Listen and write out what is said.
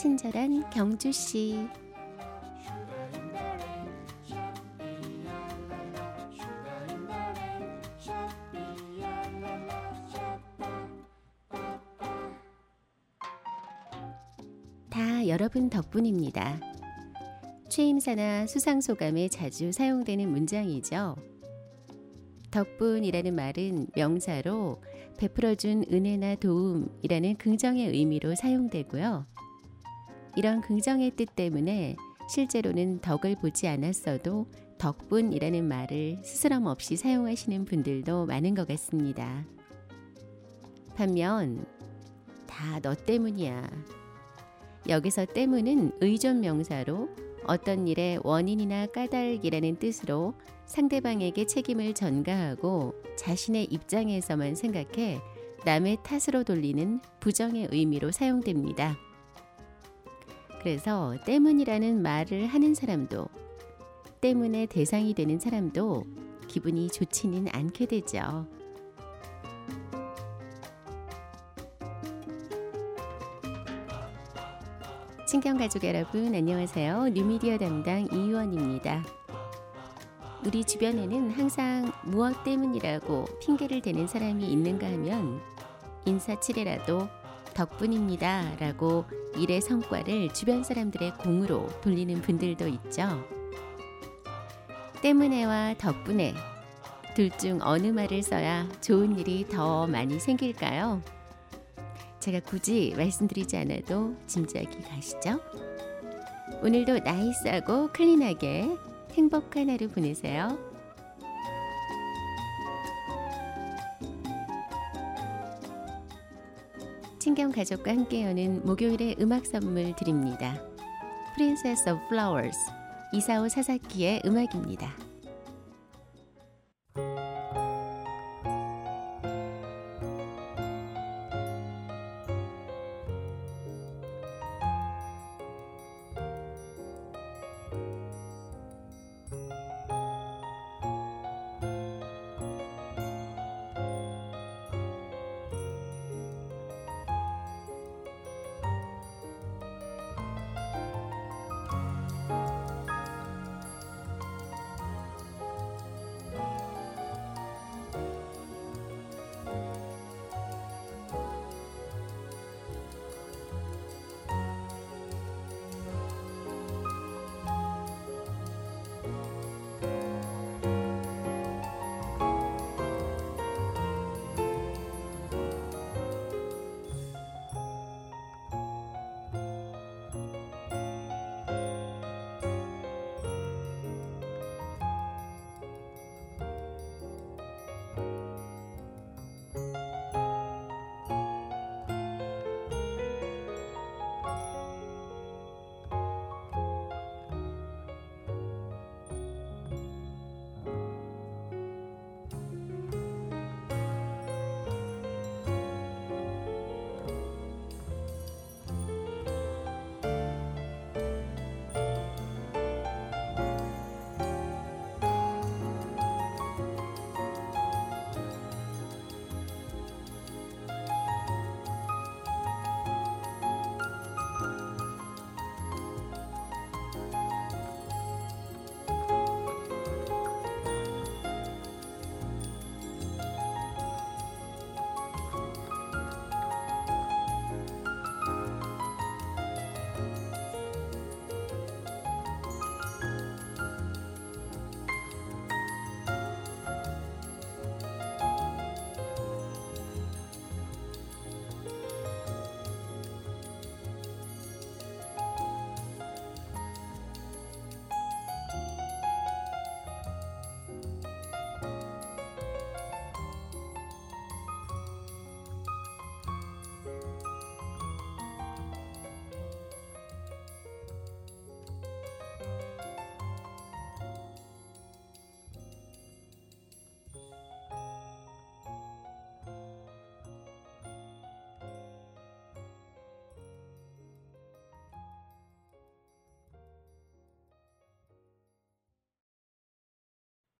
친절한 경주 씨. 다 여러분 덕분입니다. 취임사나 수상 소감에 자주 사용되는 문장이죠. 덕분이라는 말은 명사로 베풀어준 은혜나 도움이라는 긍정의 의미로 사용되고요. 이런 긍정의 뜻 때문에 실제로는 덕을 보지 않았어도 덕분이라는 말을 스스럼 없이 사용하시는 분들도 많은 것 같습니다. 반면, 다 너 때문이야. 여기서 때문은 의존 명사로 어떤 일의 원인이나 까닭이라는 뜻으로 상대방에게 책임을 전가하고 자신의 입장에서만 생각해 남의 탓으로 돌리는 부정의 의미로 사용됩니다. 그래서 때문이라는 말을 하는 사람도 때문에 대상이 되는 사람도 기분이 좋지는 않게 되죠. 친경 가족 여러분 안녕하세요. 뉴미디어 담당 이유원입니다. 우리 주변에는 항상 무엇 때문이라고 핑계를 대는 사람이 있는가 하면 인사치레라도 덕분입니다 라고 일의 성과를 주변 사람들의 공으로 돌리는 분들도 있죠. 때문에와 덕분에 둘 중 어느 말을 써야 좋은 일이 더 많이 생길까요? 제가 굳이 말씀드리지 않아도 짐작이 가시죠? 오늘도 나이스하고 클린하게 행복한 하루 보내세요. 친경 가족과 함께 여는 목요일의 음악 선물 드립니다. Princess of Flowers 이사오 사사키의 음악입니다.